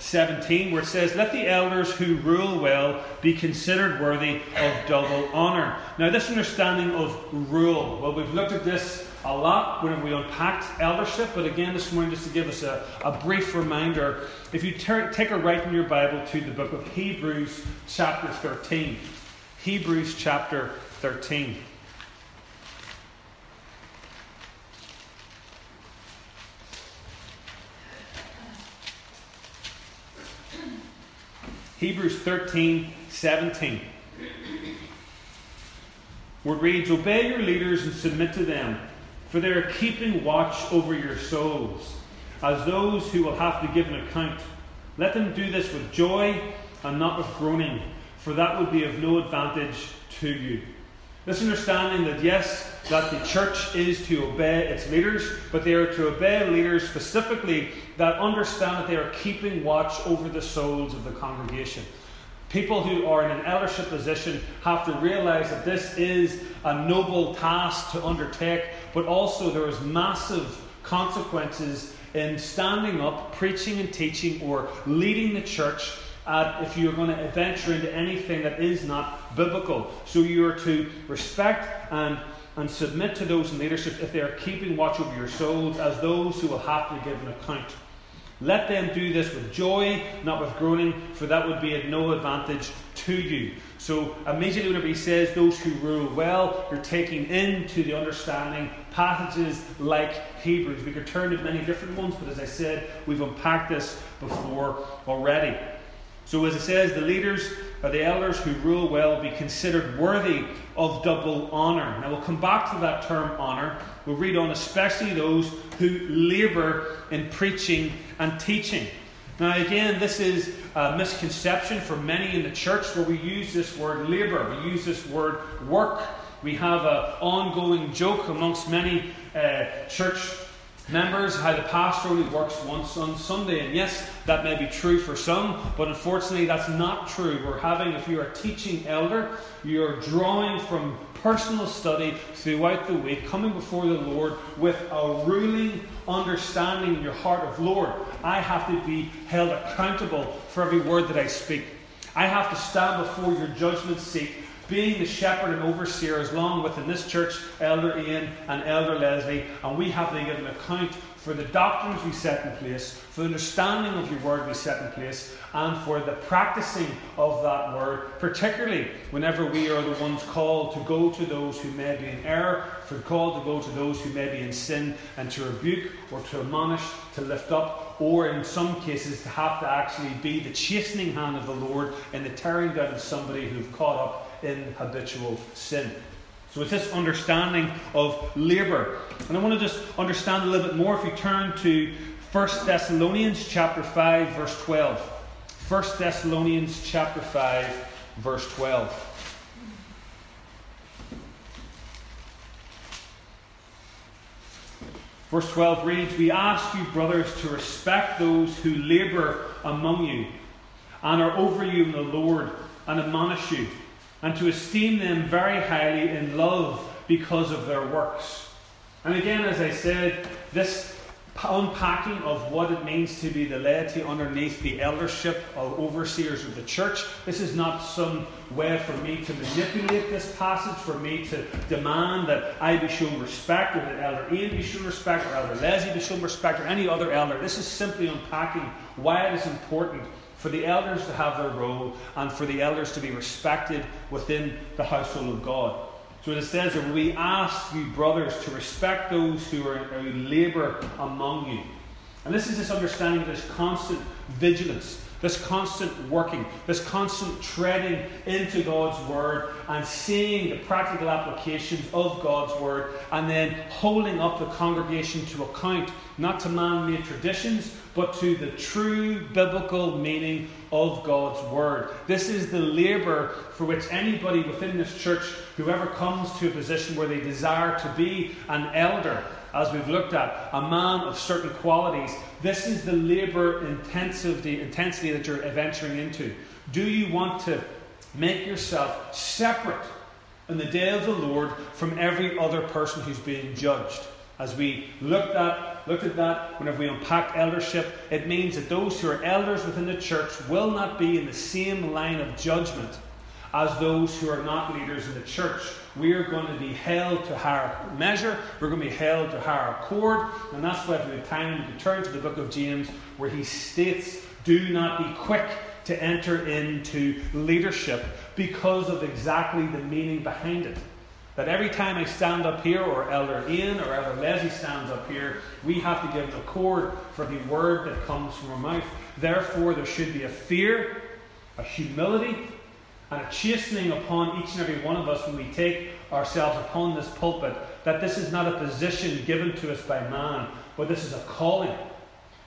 17, where it says, Let the elders who rule well be considered worthy of double honour. Now, this understanding of rule, well, we've looked at this a lot when we unpacked eldership, but again this morning, just to give us a, a brief reminder, if you take a right in your Bible to the book of Hebrews, chapter 13. Hebrews, chapter 13. Hebrews 13, 17. Where it reads, Obey your leaders and submit to them, for they are keeping watch over your souls, as those who will have to give an account. Let them do this with joy and not with groaning, for that would be of no advantage to you. This understanding that yes, that the church is to obey its leaders, but they are to obey leaders specifically that understand that they are keeping watch over the souls of the congregation. People who are in an eldership position have to realize that this is a noble task to undertake, but also there is massive consequences in standing up, preaching and teaching, or leading the church uh, if you're going to venture into anything that is not biblical. So you are to respect and, and submit to those in leadership if they are keeping watch over your souls as those who will have to give an account. Let them do this with joy, not with groaning, for that would be of no advantage to you. So, immediately, whenever he says those who rule well, you're taking into the understanding passages like Hebrews. We could turn to many different ones, but as I said, we've unpacked this before already. So, as it says, the leaders or the elders who rule well be considered worthy of double honour. Now, we'll come back to that term honour. We'll read on, especially those who labour in preaching and teaching. Now, again, this is a misconception for many in the church where we use this word labour, we use this word work. We have an ongoing joke amongst many uh, church members how the pastor only works once on Sunday. And yes, that may be true for some, but unfortunately, that's not true. We're having, if you are a teaching elder, you're drawing from personal study throughout the week, coming before the Lord with a ruling understanding in your heart of Lord. I have to be held accountable for every word that I speak. I have to stand before your judgment seat being the shepherd and overseer, as long with in this church, Elder Ian and Elder Leslie, and we have to give an account for the doctrines we set in place, for the understanding of your word we set in place, and for the practicing of that word, particularly whenever we are the ones called to go to those who may be in error, for called to go to those who may be in sin, and to rebuke or to admonish, to lift up, or in some cases to have to actually be the chastening hand of the Lord in the tearing down of somebody who've caught up in habitual sin. So it's this understanding of labour. And I want to just understand a little bit more if you turn to 1 Thessalonians chapter 5 verse 12. 1 Thessalonians chapter 5 verse 12. Verse 12 reads, We ask you, brothers, to respect those who labour among you and are over you in the Lord and admonish you and to esteem them very highly in love because of their works. And again, as I said, this unpacking of what it means to be the laity underneath the eldership of overseers of the church. This is not some way for me to manipulate this passage, for me to demand that I be shown respect, or that Elder Ian be shown respect, or Elder Leslie be shown respect, or any other elder. This is simply unpacking why it is important for the elders to have their role and for the elders to be respected within the household of God. So it says that we ask you, brothers, to respect those who are who labour among you. And this is this understanding of this constant vigilance, this constant working, this constant treading into God's Word and seeing the practical applications of God's Word and then holding up the congregation to account, not to man made traditions, but to the true biblical meaning of God's Word. This is the labour for which anybody within this church, whoever comes to a position where they desire to be an elder, as we've looked at, a man of certain qualities, this is the labour intensity, intensity that you're venturing into. Do you want to make yourself separate in the day of the Lord from every other person who's being judged? As we looked at looked at that, whenever we unpacked eldership, it means that those who are elders within the church will not be in the same line of judgment as those who are not leaders in the church. We are going to be held to higher measure, we're going to be held to higher accord, and that's why for the time we turn to the book of James, where he states, Do not be quick to enter into leadership because of exactly the meaning behind it. That every time I stand up here, or Elder Ian or Elder Leslie stands up here, we have to give an accord for the word that comes from our mouth. Therefore, there should be a fear, a humility, and a chastening upon each and every one of us when we take ourselves upon this pulpit. That this is not a position given to us by man, but this is a calling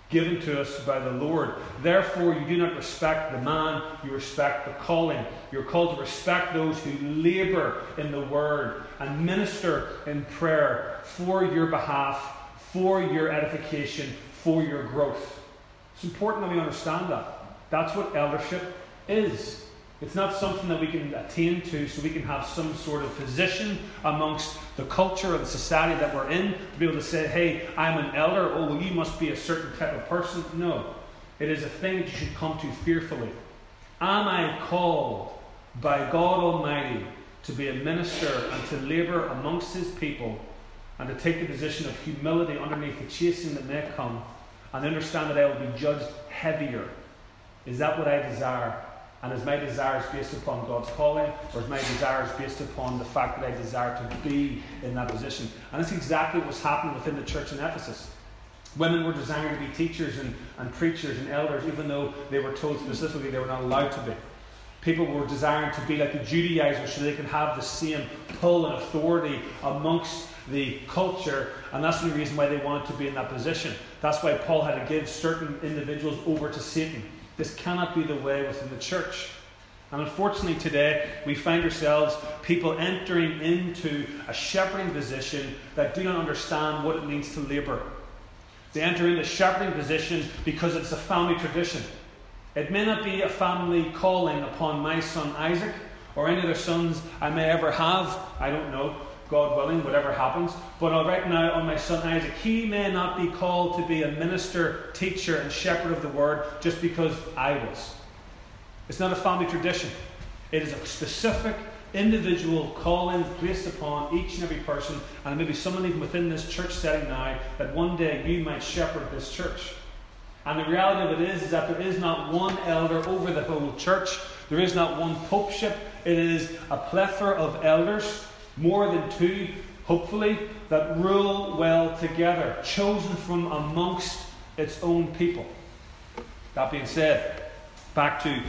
given to us by the Lord. Therefore, you do not respect the man, you respect the calling. You're called to respect those who labor in the word and minister in prayer for your behalf, for your edification, for your growth. It's important that we understand that. That's what eldership is. It's not something that we can attain to so we can have some sort of position amongst the culture or the society that we're in to be able to say, hey, I'm an elder. Oh, well, you must be a certain type of person. No. It is a thing that you should come to fearfully. Am I called by God Almighty to be a minister and to labour amongst His people and to take the position of humility underneath the chasing that may come and understand that I will be judged heavier? Is that what I desire? And is my desires based upon God's calling, or is my desires based upon the fact that I desire to be in that position? And that's exactly what's happening within the church in Ephesus. Women were desiring to be teachers and, and preachers and elders, even though they were told specifically they were not allowed to be. People were desiring to be like the Judaizers so they can have the same pull and authority amongst the culture, and that's the reason why they wanted to be in that position. That's why Paul had to give certain individuals over to Satan this cannot be the way within the church. And unfortunately, today, we find ourselves people entering into a shepherding position that do not understand what it means to labour. They enter into shepherding position because it's a family tradition. It may not be a family calling upon my son Isaac or any other sons I may ever have. I don't know. God willing, whatever happens. But right now, on my son Isaac, he may not be called to be a minister, teacher, and shepherd of the word just because I was. It's not a family tradition, it is a specific individual calling placed upon each and every person, and maybe someone even within this church setting now, that one day you might shepherd this church. And the reality of it is, is that there is not one elder over the whole church. There is not one popeship. It is a plethora of elders more than two, hopefully, that rule well together, chosen from amongst its own people. That being said, back to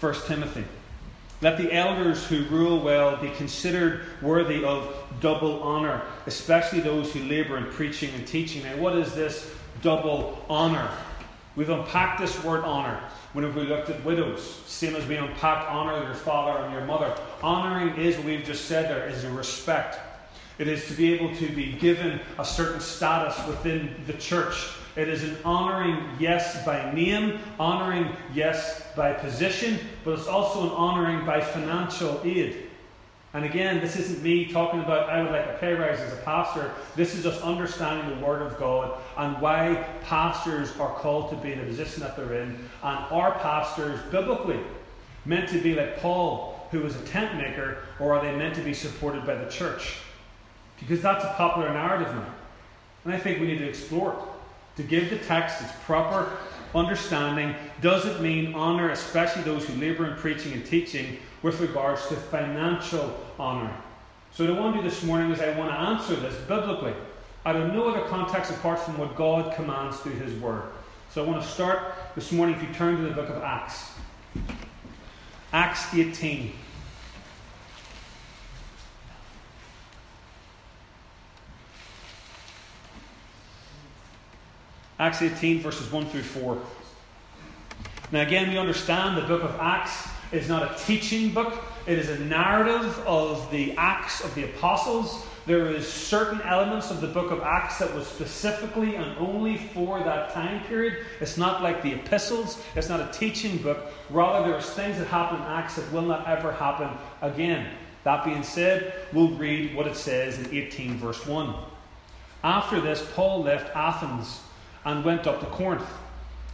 1 Timothy. Let the elders who rule well be considered worthy of double honour, especially those who labour in preaching and teaching. Now, what is this double honour? We've unpacked this word honour whenever we looked at widows, same as we unpacked honor your father and your mother. Honoring is what we've just said there is a respect. It is to be able to be given a certain status within the church. It is an honoring, yes, by name, honoring, yes, by position, but it's also an honoring by financial aid. And again, this isn't me talking about I would like a pay rise as a pastor. This is just understanding the Word of God and why pastors are called to be in the position that they're in. And are pastors biblically meant to be like Paul, who was a tent maker, or are they meant to be supported by the church? Because that's a popular narrative now. And I think we need to explore it. To give the text its proper understanding, does it mean honour, especially those who labour in preaching and teaching, with regards to financial honour. So, what I want to do this morning is I want to answer this biblically out of no other context apart from what God commands through His Word. So, I want to start this morning if you turn to the book of Acts. Acts 18. Acts 18, verses 1 through 4. Now, again, we understand the book of Acts is not a teaching book, it is a narrative of the Acts of the Apostles. There is certain elements of the book of Acts that was specifically and only for that time period. It's not like the epistles, it's not a teaching book. Rather, there's things that happen in Acts that will not ever happen again. That being said, we'll read what it says in 18 verse 1. After this, Paul left Athens and went up to Corinth.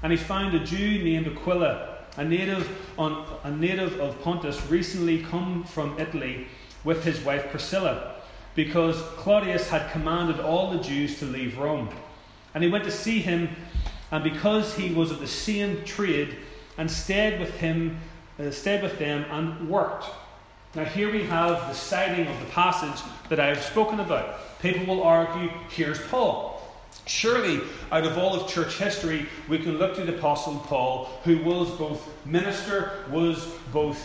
And he found a Jew named Aquila, a native, on, a native of Pontus, recently come from Italy with his wife Priscilla, because Claudius had commanded all the Jews to leave Rome. And he went to see him, and because he was of the same trade, and stayed with him, uh, stayed with them, and worked. Now here we have the citing of the passage that I have spoken about. People will argue, here's Paul. Surely, out of all of church history, we can look to the Apostle Paul, who was both minister, was both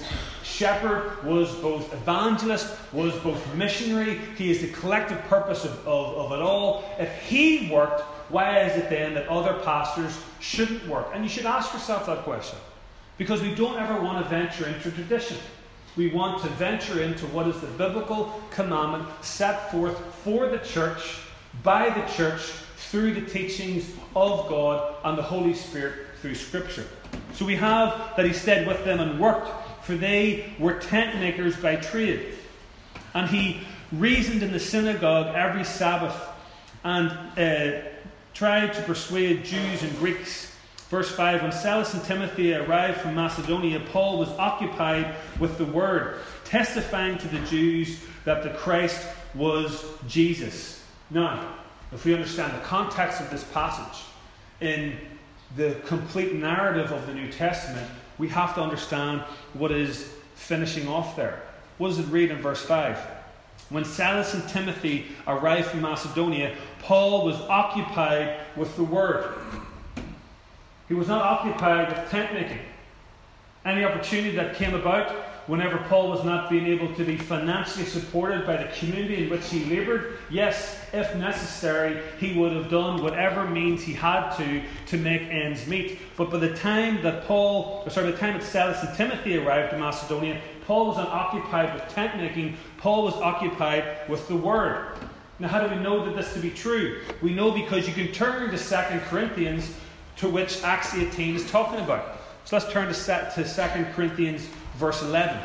shepherd, was both evangelist, was both missionary. He is the collective purpose of, of, of it all. If he worked, why is it then that other pastors shouldn't work? And you should ask yourself that question. Because we don't ever want to venture into tradition. We want to venture into what is the biblical commandment set forth for the church, by the church, through the teachings of God and the Holy Spirit through Scripture. So we have that he stayed with them and worked, for they were tent makers by trade. And he reasoned in the synagogue every Sabbath and uh, tried to persuade Jews and Greeks. Verse 5 When Silas and Timothy arrived from Macedonia, Paul was occupied with the word, testifying to the Jews that the Christ was Jesus. Now, if we understand the context of this passage in the complete narrative of the New Testament, we have to understand what is finishing off there. What does it read in verse 5? When Silas and Timothy arrived from Macedonia, Paul was occupied with the word. He was not occupied with tent making. Any opportunity that came about whenever Paul was not being able to be financially supported by the community in which he laboured, yes, if necessary, he would have done whatever means he had to to make ends meet. But by the time that Paul, or sorry, the time that Silas and Timothy arrived in Macedonia, Paul was not occupied with tent making, Paul was occupied with the word. Now, how do we know that this to be true? We know because you can turn to 2 Corinthians, to which Acts 18 is talking about. So let's turn to, to 2 Corinthians verse 11.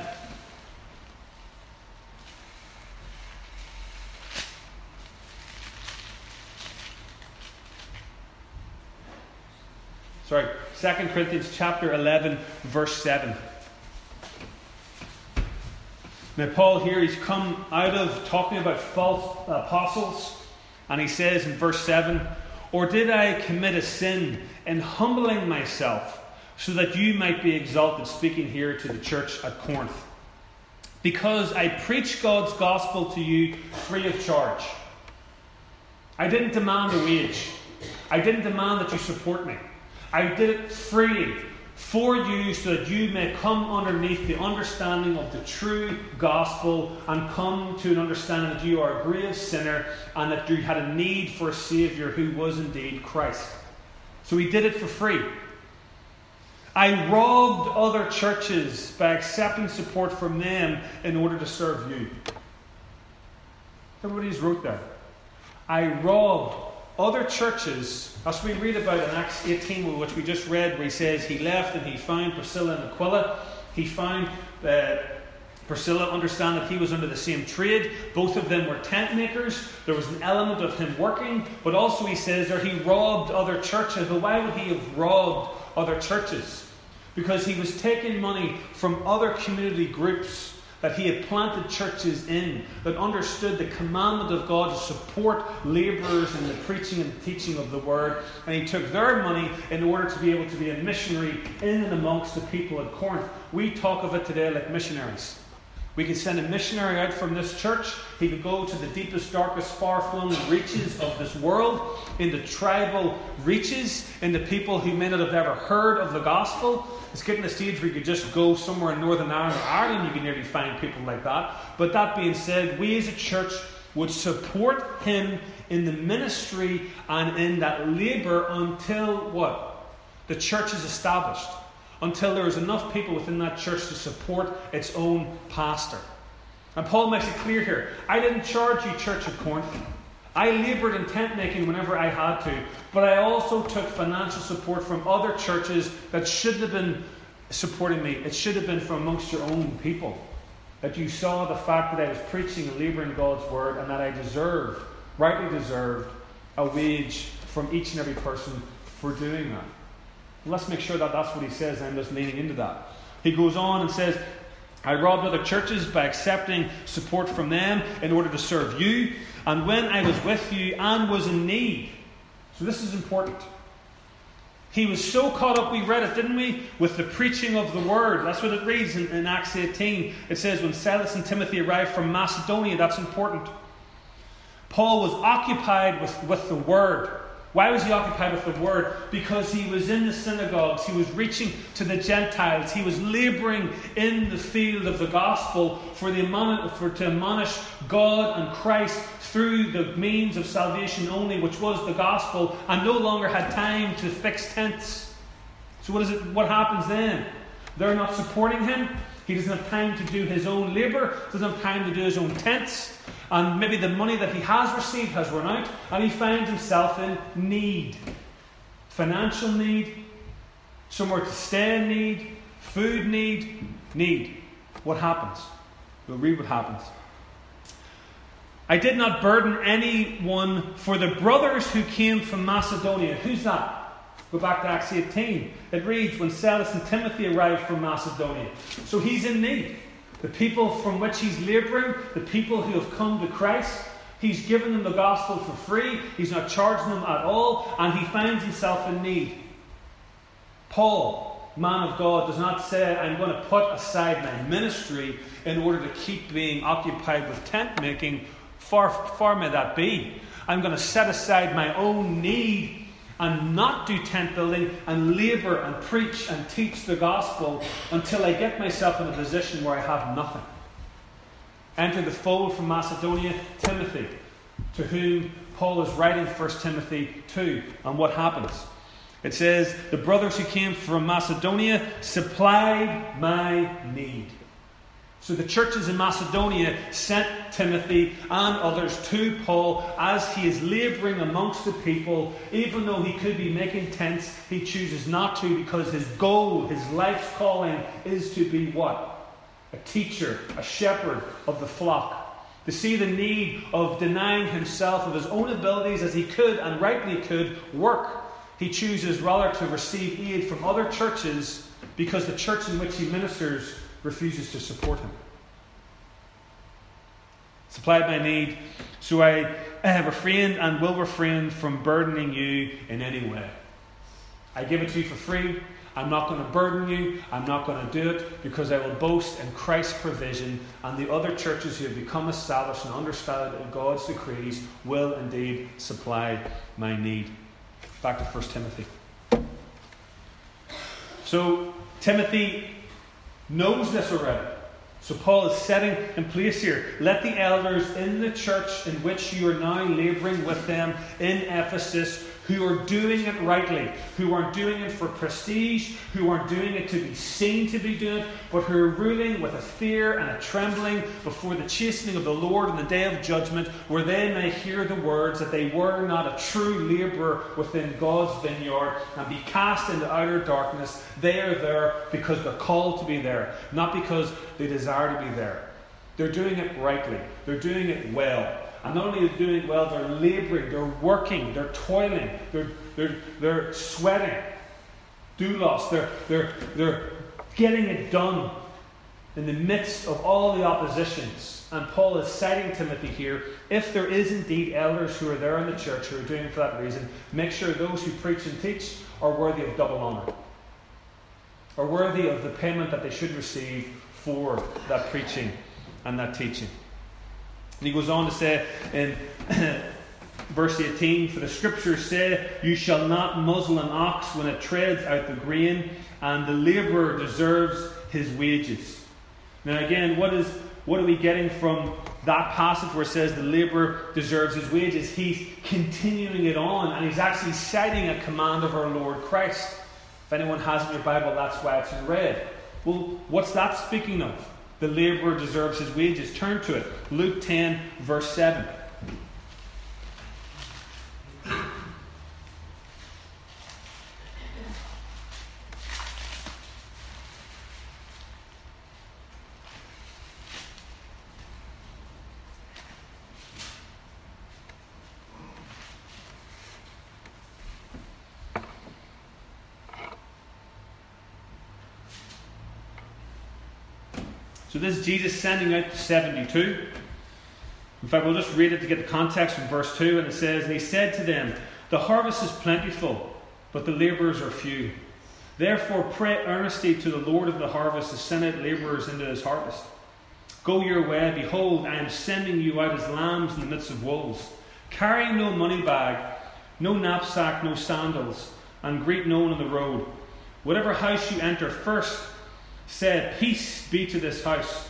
Sorry, 2 Corinthians chapter 11, verse 7. Now, Paul here, he's come out of talking about false apostles, and he says in verse 7 Or did I commit a sin in humbling myself? So that you might be exalted, speaking here to the church at Corinth. Because I preach God's gospel to you free of charge. I didn't demand a wage. I didn't demand that you support me. I did it freely for you so that you may come underneath the understanding of the true gospel and come to an understanding that you are a grave sinner and that you had a need for a Saviour who was indeed Christ. So he did it for free. I robbed other churches by accepting support from them in order to serve you. Everybody's wrote that. I robbed other churches, as we read about in Acts 18, which we just read, where he says he left and he found Priscilla and Aquila. He found uh, Priscilla understand that he was under the same trade. Both of them were tent makers. There was an element of him working, but also he says there he robbed other churches. But why would he have robbed other churches? Because he was taking money from other community groups that he had planted churches in that understood the commandment of God to support labourers in the preaching and teaching of the word. And he took their money in order to be able to be a missionary in and amongst the people at Corinth. We talk of it today like missionaries. We could send a missionary out from this church. He could go to the deepest, darkest, far flung reaches of this world, into tribal reaches, into people who may not have ever heard of the gospel. It's getting to the stage where you could just go somewhere in Northern Ireland or Ireland, you can nearly find people like that. But that being said, we as a church would support him in the ministry and in that labour until what? The church is established until there is enough people within that church to support its own pastor. And Paul makes it clear here I didn't charge you, Church of Corinth. I laboured in tent making whenever I had to, but I also took financial support from other churches that should have been supporting me. It should have been from amongst your own people. That you saw the fact that I was preaching and labouring God's word and that I deserved, rightly deserved, a wage from each and every person for doing that. Let's make sure that that's what he says. I'm just leaning into that. He goes on and says, I robbed other churches by accepting support from them in order to serve you. And when I was with you and was in need. So this is important. He was so caught up, we read it, didn't we? With the preaching of the word. That's what it reads in, in Acts 18. It says, when Silas and Timothy arrived from Macedonia, that's important. Paul was occupied with, with the word. Why was he occupied with the word? Because he was in the synagogues, he was reaching to the Gentiles, he was laboring in the field of the gospel for, the, for to admonish God and Christ through the means of salvation only, which was the gospel, and no longer had time to fix tents. So what is it? What happens then? They're not supporting him. He doesn't have time to do his own labour, doesn't have time to do his own tents and maybe the money that he has received has run out, and he finds himself in need financial need, somewhere to stay in need, food need, need. What happens? We'll read what happens. I did not burden anyone for the brothers who came from Macedonia. Who's that? Go back to Acts 18. It reads, When Silas and Timothy arrived from Macedonia. So he's in need the people from which he's laboring, the people who have come to Christ. He's given them the gospel for free, he's not charging them at all, and he finds himself in need. Paul, man of God, does not say, I'm going to put aside my ministry in order to keep being occupied with tent making. Far, far may that be. I'm going to set aside my own need and not do tent building and labour and preach and teach the gospel until I get myself in a position where I have nothing. Enter the fold from Macedonia, Timothy, to whom Paul is writing 1 Timothy 2. And what happens? It says, The brothers who came from Macedonia supplied my need. So the churches in Macedonia sent Timothy and others to Paul as he is labouring amongst the people. Even though he could be making tents, he chooses not to because his goal, his life's calling, is to be what? A teacher, a shepherd of the flock. To see the need of denying himself of his own abilities as he could and rightly could work. He chooses rather to receive aid from other churches because the church in which he ministers refuses to support him. Supplied my need, so I, I have refrained and will refrain from burdening you in any way. I give it to you for free. I'm not going to burden you. I'm not going to do it because I will boast in Christ's provision, and the other churches who have become established and understood God's decrees will indeed supply my need. Back to 1 Timothy. So, Timothy knows this already. So Paul is setting in place here. Let the elders in the church in which you are now labouring with them in Ephesus who are doing it rightly, who aren't doing it for prestige, who aren't doing it to be seen to be doing it, but who are ruling with a fear and a trembling before the chastening of the Lord in the day of judgment, where they may hear the words that they were not a true labourer within God's vineyard and be cast into outer darkness. They are there because they're called to be there, not because they desire to be there. They're doing it rightly, they're doing it well. And not only are they doing well, they're laboring, they're working, they're toiling, they're, they're, they're sweating. Doulos, they're, they're, they're getting it done in the midst of all the oppositions. And Paul is citing Timothy here. If there is indeed elders who are there in the church who are doing for that reason, make sure those who preach and teach are worthy of double honour, are worthy of the payment that they should receive for that preaching and that teaching. And he goes on to say in verse 18 For the scriptures say, You shall not muzzle an ox when it treads out the grain, and the labourer deserves his wages. Now, again, what is what are we getting from that passage where it says the labourer deserves his wages? He's continuing it on, and he's actually citing a command of our Lord Christ. If anyone has in your Bible, that's why it's in red. Well, what's that speaking of? The laborer deserves his wages. Turn to it. Luke 10, verse 7. So this is Jesus sending out the 72. In fact, we'll just read it to get the context from verse 2, and it says, And he said to them, The harvest is plentiful, but the labourers are few. Therefore, pray earnestly to the Lord of the harvest to send out labourers into his harvest. Go your way, behold, I am sending you out as lambs in the midst of wolves. Carry no money bag, no knapsack, no sandals, and greet no one on the road. Whatever house you enter, first say, Peace be to this house.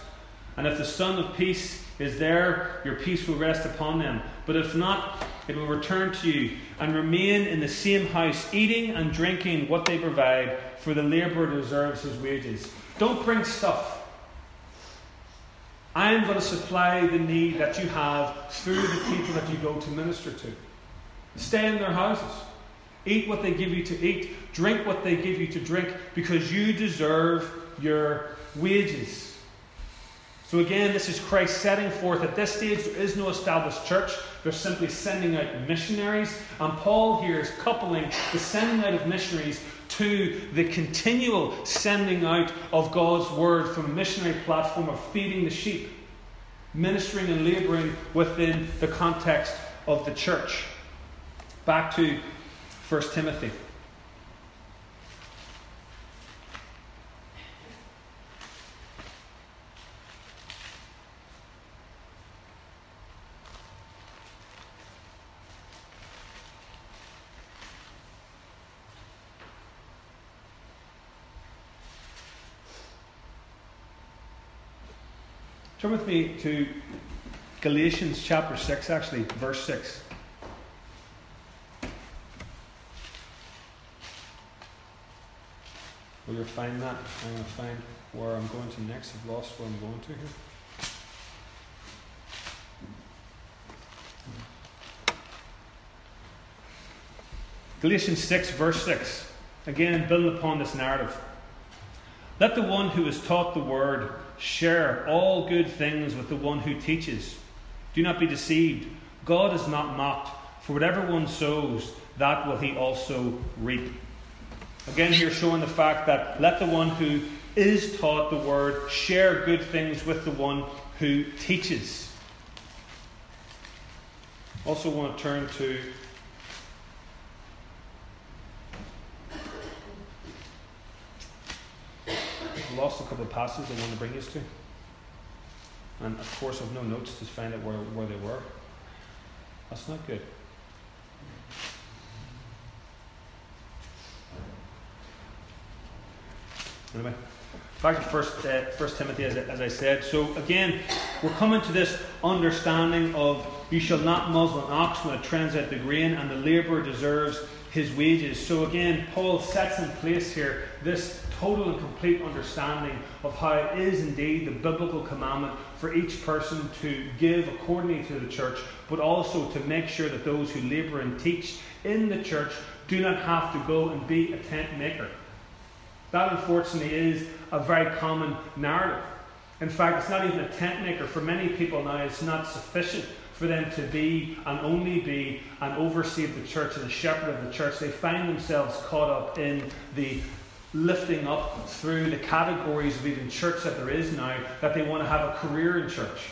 And if the Son of Peace is there, your peace will rest upon them. But if not, it will return to you, and remain in the same house, eating and drinking what they provide, for the labourer deserves his wages. Don't bring stuff. I am going to supply the need that you have through the people that you go to minister to. Stay in their houses. Eat what they give you to eat. Drink what they give you to drink because you deserve your wages. So, again, this is Christ setting forth at this stage there is no established church. They're simply sending out missionaries. And Paul here is coupling the sending out of missionaries to the continual sending out of God's word from a missionary platform of feeding the sheep, ministering and laboring within the context of the church. Back to 1 Timothy. Turn with me to Galatians chapter 6, actually, verse 6. Will you find that? I'm going to find where I'm going to next. I've lost where I'm going to here. Galatians 6, verse 6. Again, building upon this narrative. Let the one who is taught the word Share all good things with the one who teaches. Do not be deceived. God is not mocked, for whatever one sows, that will he also reap. Again, here showing the fact that let the one who is taught the word share good things with the one who teaches. Also, want to turn to lost a couple of passages I want to bring you to. And of course, I've no notes to find out where, where they were. That's not good. Anyway, back to First, uh, First Timothy, as, as I said. So again, we're coming to this understanding of you shall not muzzle an ox when it treads out the grain, and the labourer deserves his wages. So again, Paul sets in place here this total and complete understanding of how it is indeed the biblical commandment for each person to give accordingly to the church, but also to make sure that those who labour and teach in the church do not have to go and be a tent maker. That unfortunately is a very common narrative. In fact, it's not even a tent maker. For many people now, it's not sufficient for them to be and only be an overseer of the church and a shepherd of the church. They find themselves caught up in the lifting up through the categories of even church that there is now that they want to have a career in church.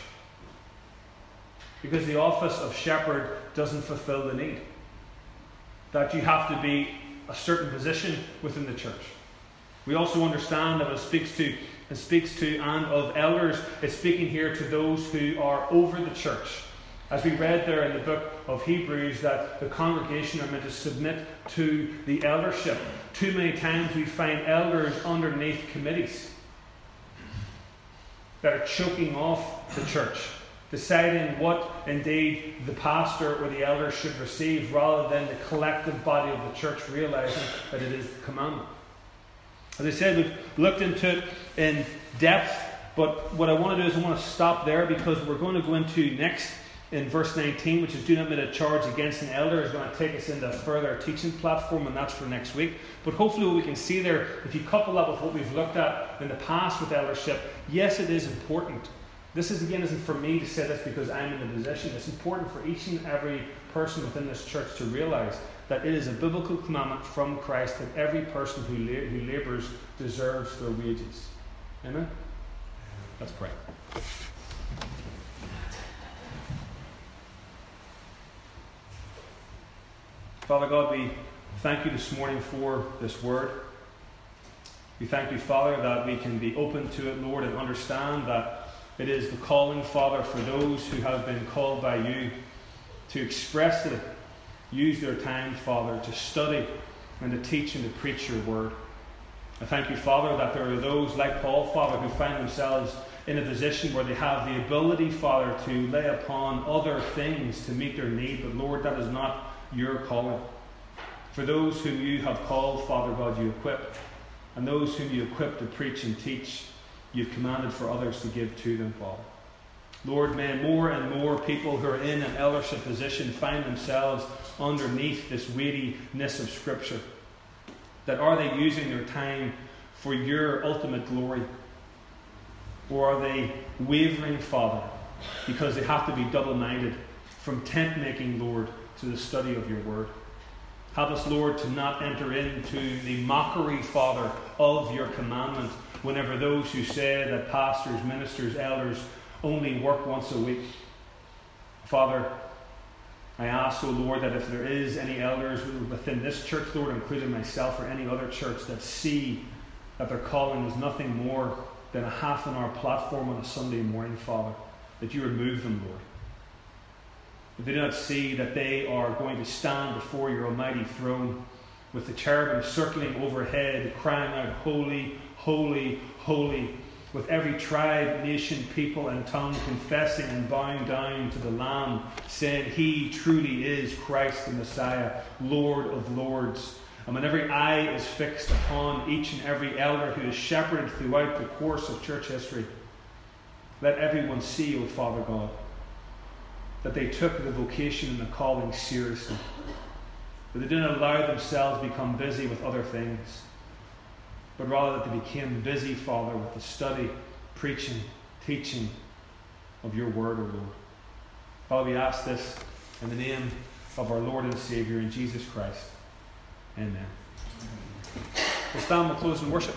Because the office of shepherd doesn't fulfill the need. That you have to be a certain position within the church. We also understand that it speaks to it speaks to and of elders, it's speaking here to those who are over the church. As we read there in the book of Hebrews, that the congregation are meant to submit to the eldership. Too many times we find elders underneath committees that are choking off the church, deciding what indeed the pastor or the elder should receive rather than the collective body of the church realizing that it is the commandment. As I said, we've looked into it in depth, but what I want to do is I want to stop there because we're going to go into next in verse 19, which is do not make a charge against an elder, is going to take us into a further teaching platform, and that's for next week. But hopefully, what we can see there, if you couple that with what we've looked at in the past with eldership, yes, it is important. This is again isn't for me to say this because I'm in the position. It's important for each and every person within this church to realize that it is a biblical commandment from Christ that every person who, la- who labours deserves their wages. Amen. Let's pray. Father God, we thank you this morning for this word. We thank you, Father, that we can be open to it, Lord, and understand that it is the calling, Father, for those who have been called by you to expressly use their time, Father, to study and to teach and to preach your word. I thank you, Father, that there are those like Paul, Father, who find themselves in a position where they have the ability, Father, to lay upon other things to meet their need. But Lord, that is not your calling. For those whom you have called, Father God, you equip. And those whom you equip to preach and teach, you've commanded for others to give to them, Father. Lord, may more and more people who are in an eldership position find themselves underneath this weightiness of Scripture. That are they using their time for your ultimate glory? Or are they wavering, Father, because they have to be double minded from tent making, Lord, to the study of your word. Help us, Lord, to not enter into the mockery, Father, of your commandment whenever those who say that pastors, ministers, elders only work once a week. Father, I ask, O oh Lord, that if there is any elders within this church, Lord, including myself or any other church, that see that their calling is nothing more than a half an hour platform on a Sunday morning, Father, that you remove them, Lord they do not see that they are going to stand before your almighty throne with the cherubim circling overhead, crying out, Holy, holy, holy, with every tribe, nation, people, and tongue confessing and bowing down to the Lamb, saying, He truly is Christ the Messiah, Lord of lords. And when every eye is fixed upon each and every elder who is shepherded throughout the course of church history, let everyone see, O Father God, that they took the vocation and the calling seriously. That they didn't allow themselves to become busy with other things, but rather that they became busy, Father, with the study, preaching, teaching of your word, O Lord. Father, we ask this in the name of our Lord and Savior, in Jesus Christ. Amen. We'll stand and close in worship.